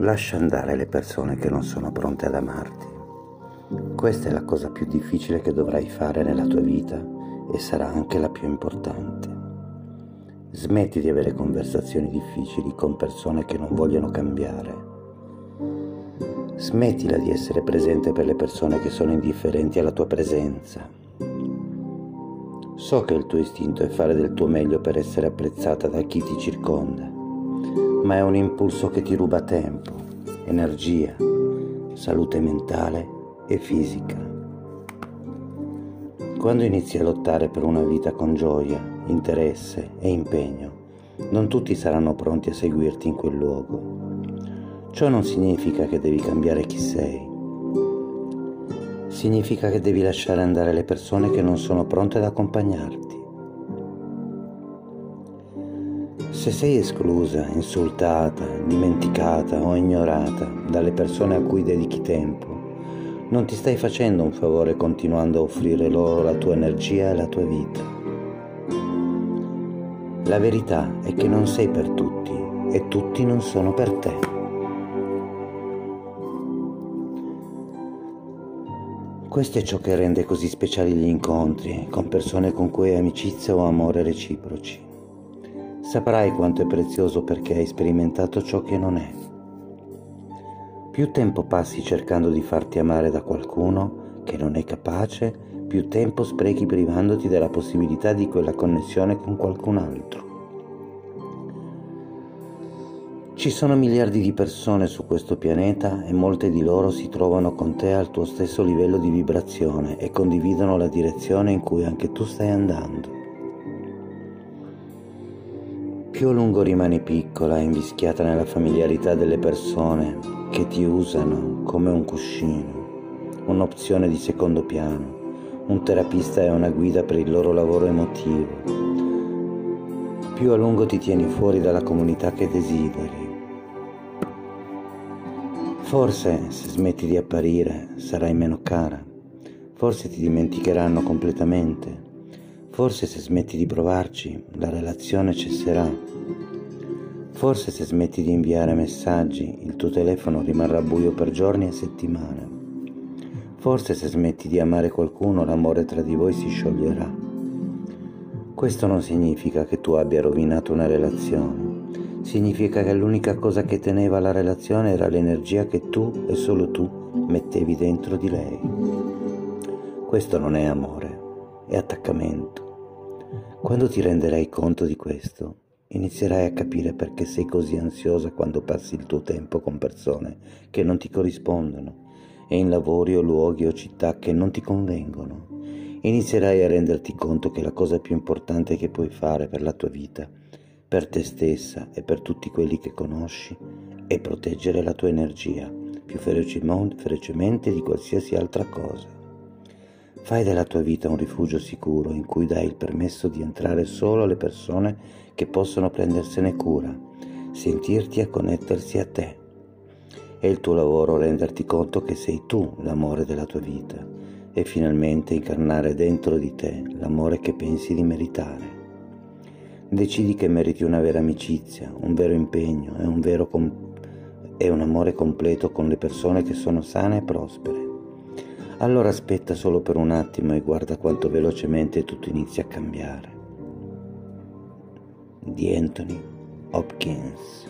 Lascia andare le persone che non sono pronte ad amarti. Questa è la cosa più difficile che dovrai fare nella tua vita e sarà anche la più importante. Smetti di avere conversazioni difficili con persone che non vogliono cambiare. Smettila di essere presente per le persone che sono indifferenti alla tua presenza. So che il tuo istinto è fare del tuo meglio per essere apprezzata da chi ti circonda, ma è un impulso che ti ruba tempo, energia, salute mentale e fisica. Quando inizi a lottare per una vita con gioia, interesse e impegno, non tutti saranno pronti a seguirti in quel luogo. Ciò non significa che devi cambiare chi sei. Significa che devi lasciare andare le persone che non sono pronte ad accompagnarti. Se sei esclusa, insultata, dimenticata o ignorata dalle persone a cui dedichi tempo, non ti stai facendo un favore continuando a offrire loro la tua energia e la tua vita. La verità è che non sei per tutti e tutti non sono per te. Questo è ciò che rende così speciali gli incontri con persone con cui hai amicizia o amore reciproci. Saprai quanto è prezioso perché hai sperimentato ciò che non è. Più tempo passi cercando di farti amare da qualcuno che non è capace, più tempo sprechi privandoti della possibilità di quella connessione con qualcun altro. Ci sono miliardi di persone su questo pianeta e molte di loro si trovano con te al tuo stesso livello di vibrazione e condividono la direzione in cui anche tu stai andando. Più a lungo rimani piccola e invischiata nella familiarità delle persone che ti usano come un cuscino, un'opzione di secondo piano, un terapista e una guida per il loro lavoro emotivo. Più a lungo ti tieni fuori dalla comunità che desideri. Forse se smetti di apparire sarai meno cara, forse ti dimenticheranno completamente, forse se smetti di provarci la relazione cesserà. Forse se smetti di inviare messaggi, il tuo telefono rimarrà buio per giorni e settimane. Forse se smetti di amare qualcuno, l'amore tra di voi si scioglierà. Questo non significa che tu abbia rovinato una relazione. Significa che l'unica cosa che teneva la relazione era l'energia che tu e solo tu mettevi dentro di lei. Questo non è amore, è attaccamento. Quando ti renderai conto di questo, inizierai a capire perché sei così ansiosa quando passi il tuo tempo con persone che non ti corrispondono e in lavori o luoghi o città che non ti convengono. Inizierai a renderti conto che la cosa più importante che puoi fare per la tua vita, per te stessa e per tutti quelli che conosci, è proteggere la tua energia più ferocemente di qualsiasi altra cosa. Fai della tua vita un rifugio sicuro in cui dai il permesso di entrare solo alle persone che possono prendersene cura, sentirti e connettersi a te. È il tuo lavoro renderti conto che sei tu l'amore della tua vita e finalmente incarnare dentro di te l'amore che pensi di meritare. Decidi che meriti una vera amicizia, un vero impegno e un, vero com- e un amore completo con le persone che sono sane e prospere allora aspetta solo per un attimo e guarda quanto velocemente tutto inizia a cambiare. Di Anthony Hopkins